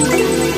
Música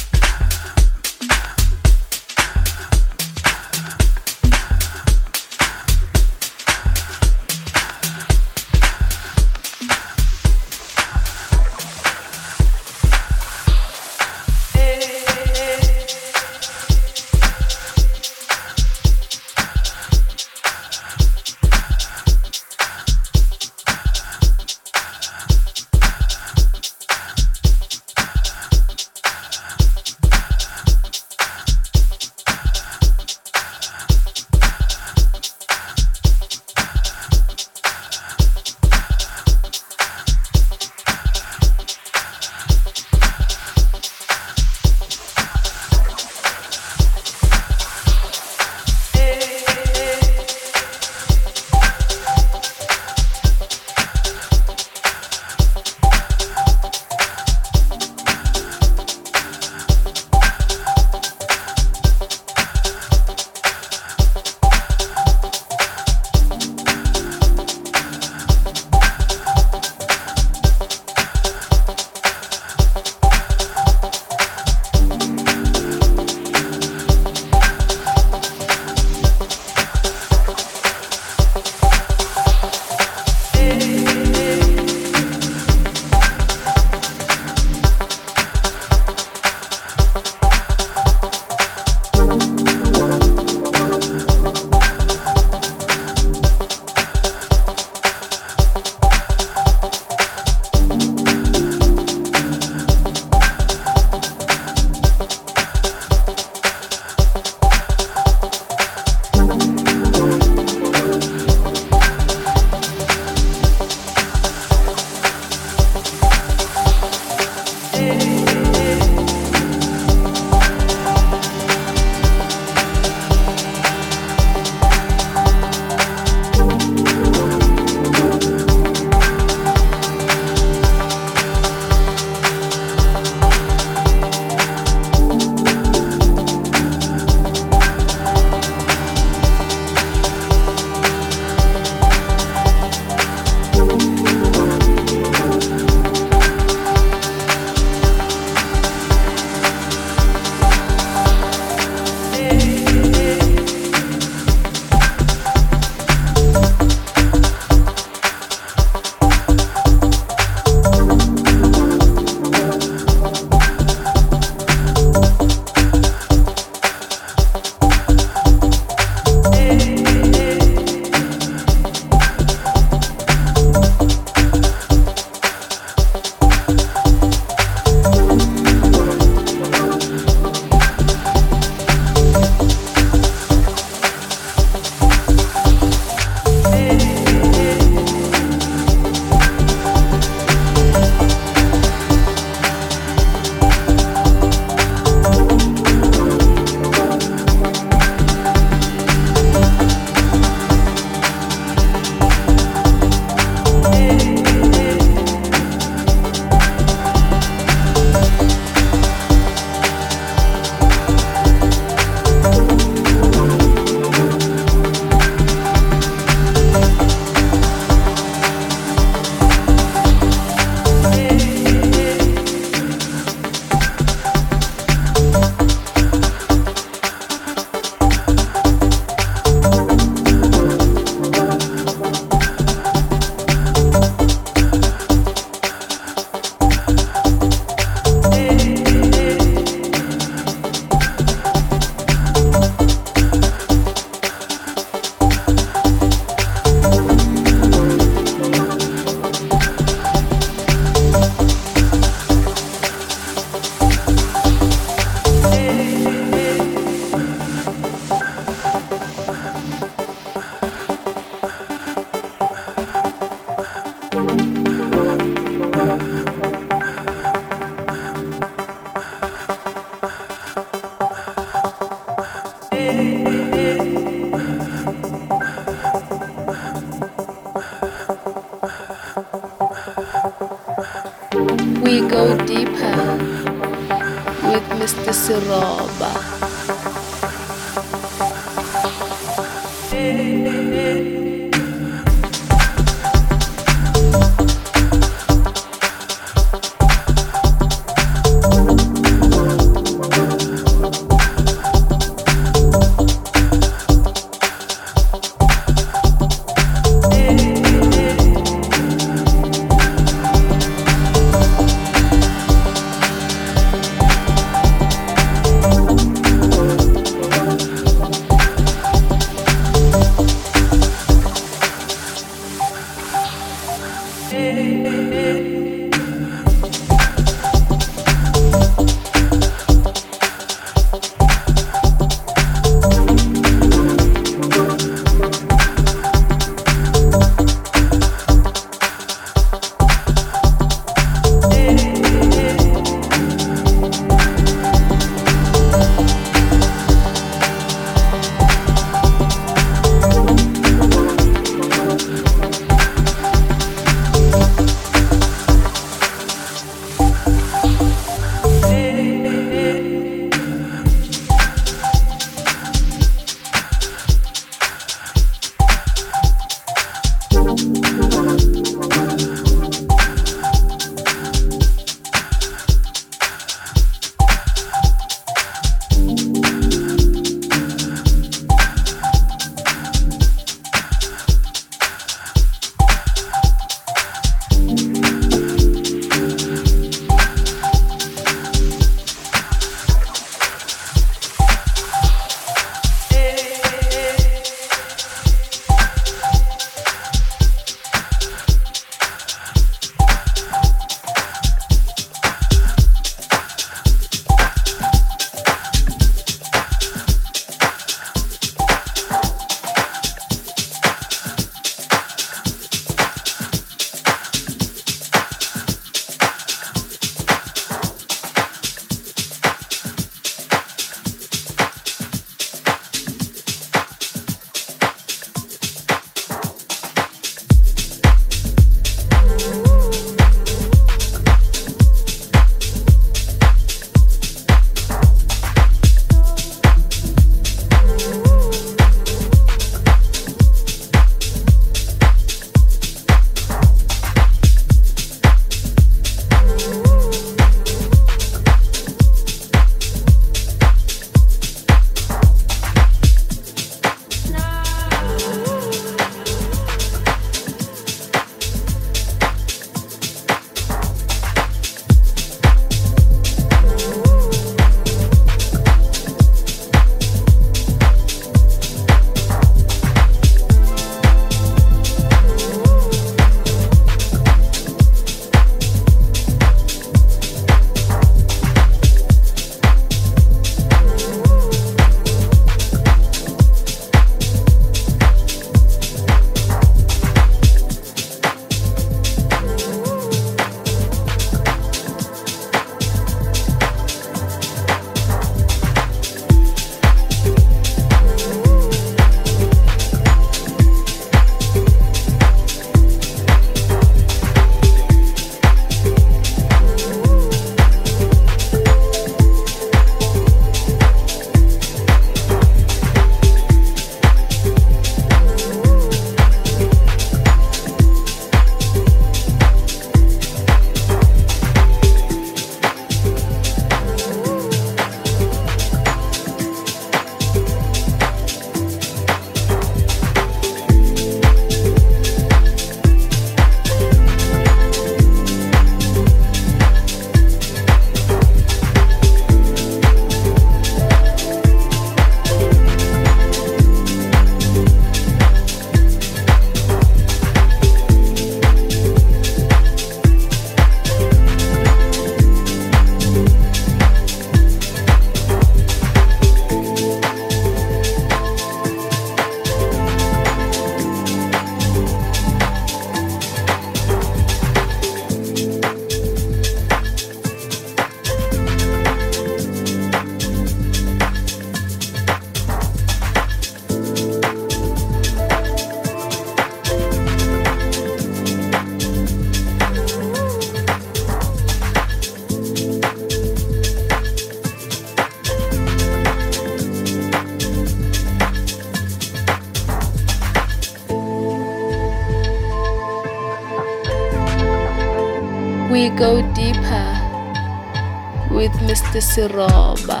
with Mr. Siroba.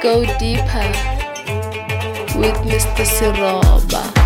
Go deeper with Mr. Siroba.